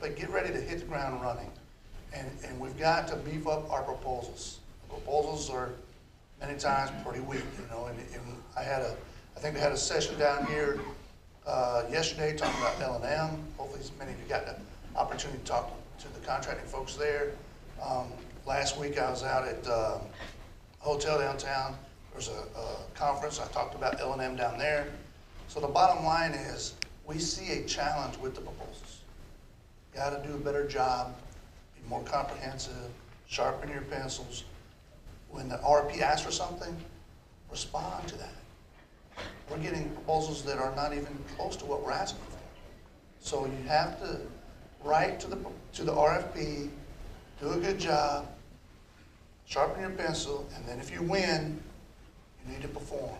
but get ready to hit the ground running. And, and we've got to beef up our proposals. Proposals are many times pretty weak, you know, and, and I had a, I think we had a session down here, uh, yesterday talking about L and M. Hopefully, many of you got the opportunity to talk to the contracting folks there. Um, last week, I was out at, uh, hotel downtown. There was a, a conference. I talked about L and M down there. So the bottom line is, we see a challenge with the proposals. Got to do a better job, be more comprehensive, sharpen your pencils. When the RP asks for something, respond to that. We're getting proposals that are not even close to what we're asking for. So you have to write to the, to the RFP, do a good job, sharpen your pencil, and then if you win, you need to perform.